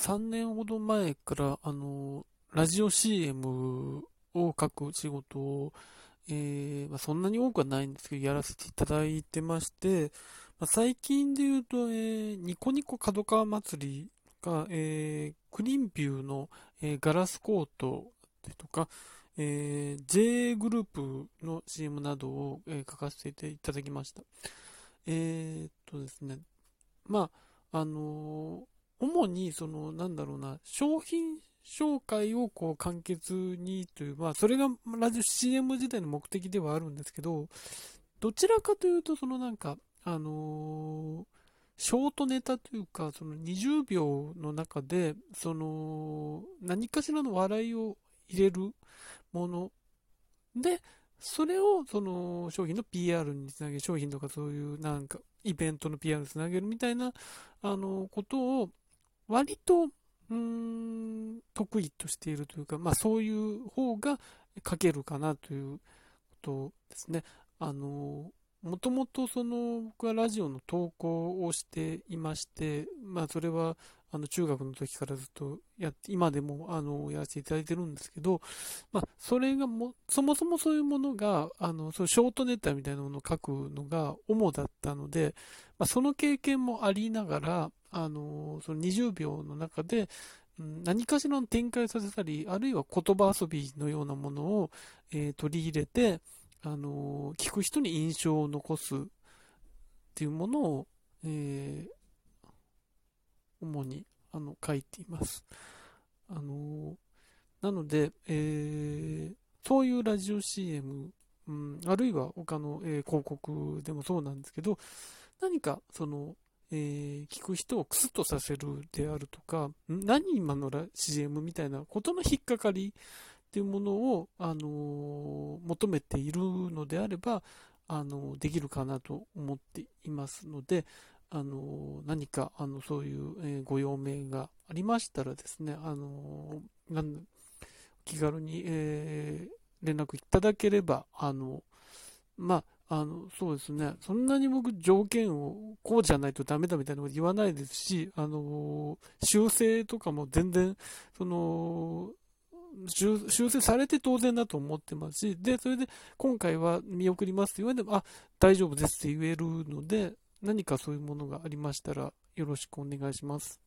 3年ほど前から、あの、ラジオ CM を書く仕事を、えー、まあ、そんなに多くはないんですけど、やらせていただいてまして、まあ、最近で言うと、えー、ニコニコ角川祭りが、えー、クリンビューの、えガラスコートとか、え J グループの CM などを、え書かせていただきました。えっとですね、まあ、あの主に、その、なんだろうな、商品紹介をこう簡潔にという、まあ、それがラジオ CM 自体の目的ではあるんですけど、どちらかというと、そのなんか、あのー、ショートネタというか、その20秒の中で、その、何かしらの笑いを入れるもので、それをその商品の PR につなげ、商品とかそういうなんかイベントの PR につなげるみたいな、あの、ことを割と、うん、得意としているというか、まあそういう方が書けるかなということですね。あの、もともとその僕はラジオの投稿をしていまして、まあそれはあの中学の時からずっとやって、今でもあのやらせていただいてるんですけど、まあそれがも、そもそもそういうものが、あの、そうショートネタみたいなものを書くのが主だったので、まあその経験もありながら、あの、その20秒の中で、何かしらの展開させたり、あるいは言葉遊びのようなものを、えー、取り入れて、あの聞く人に印象を残すっていうものを、えー、主にあの書いています。あのなので、えー、そういうラジオ CM、うん、あるいは他の、えー、広告でもそうなんですけど、何かその、えー、聞く人をクスッとさせるであるとか、何今の CM みたいなことの引っかかりっていうものを、あの求めているのであれば、あのできるかなと思っていますので、あの何かあのそういう、えー、ご用命がありましたらですね、あのなん気軽に、えー、連絡いただければ、あのまあ、あの、そうですね。そんなに僕条件をこうじゃないとダメだみたいなこと言わないですし、あの、修正とかも全然、その、修正されて当然だと思ってますし、で、それで今回は見送りますって言われても、あ、大丈夫ですって言えるので、何かそういうものがありましたらよろしくお願いします。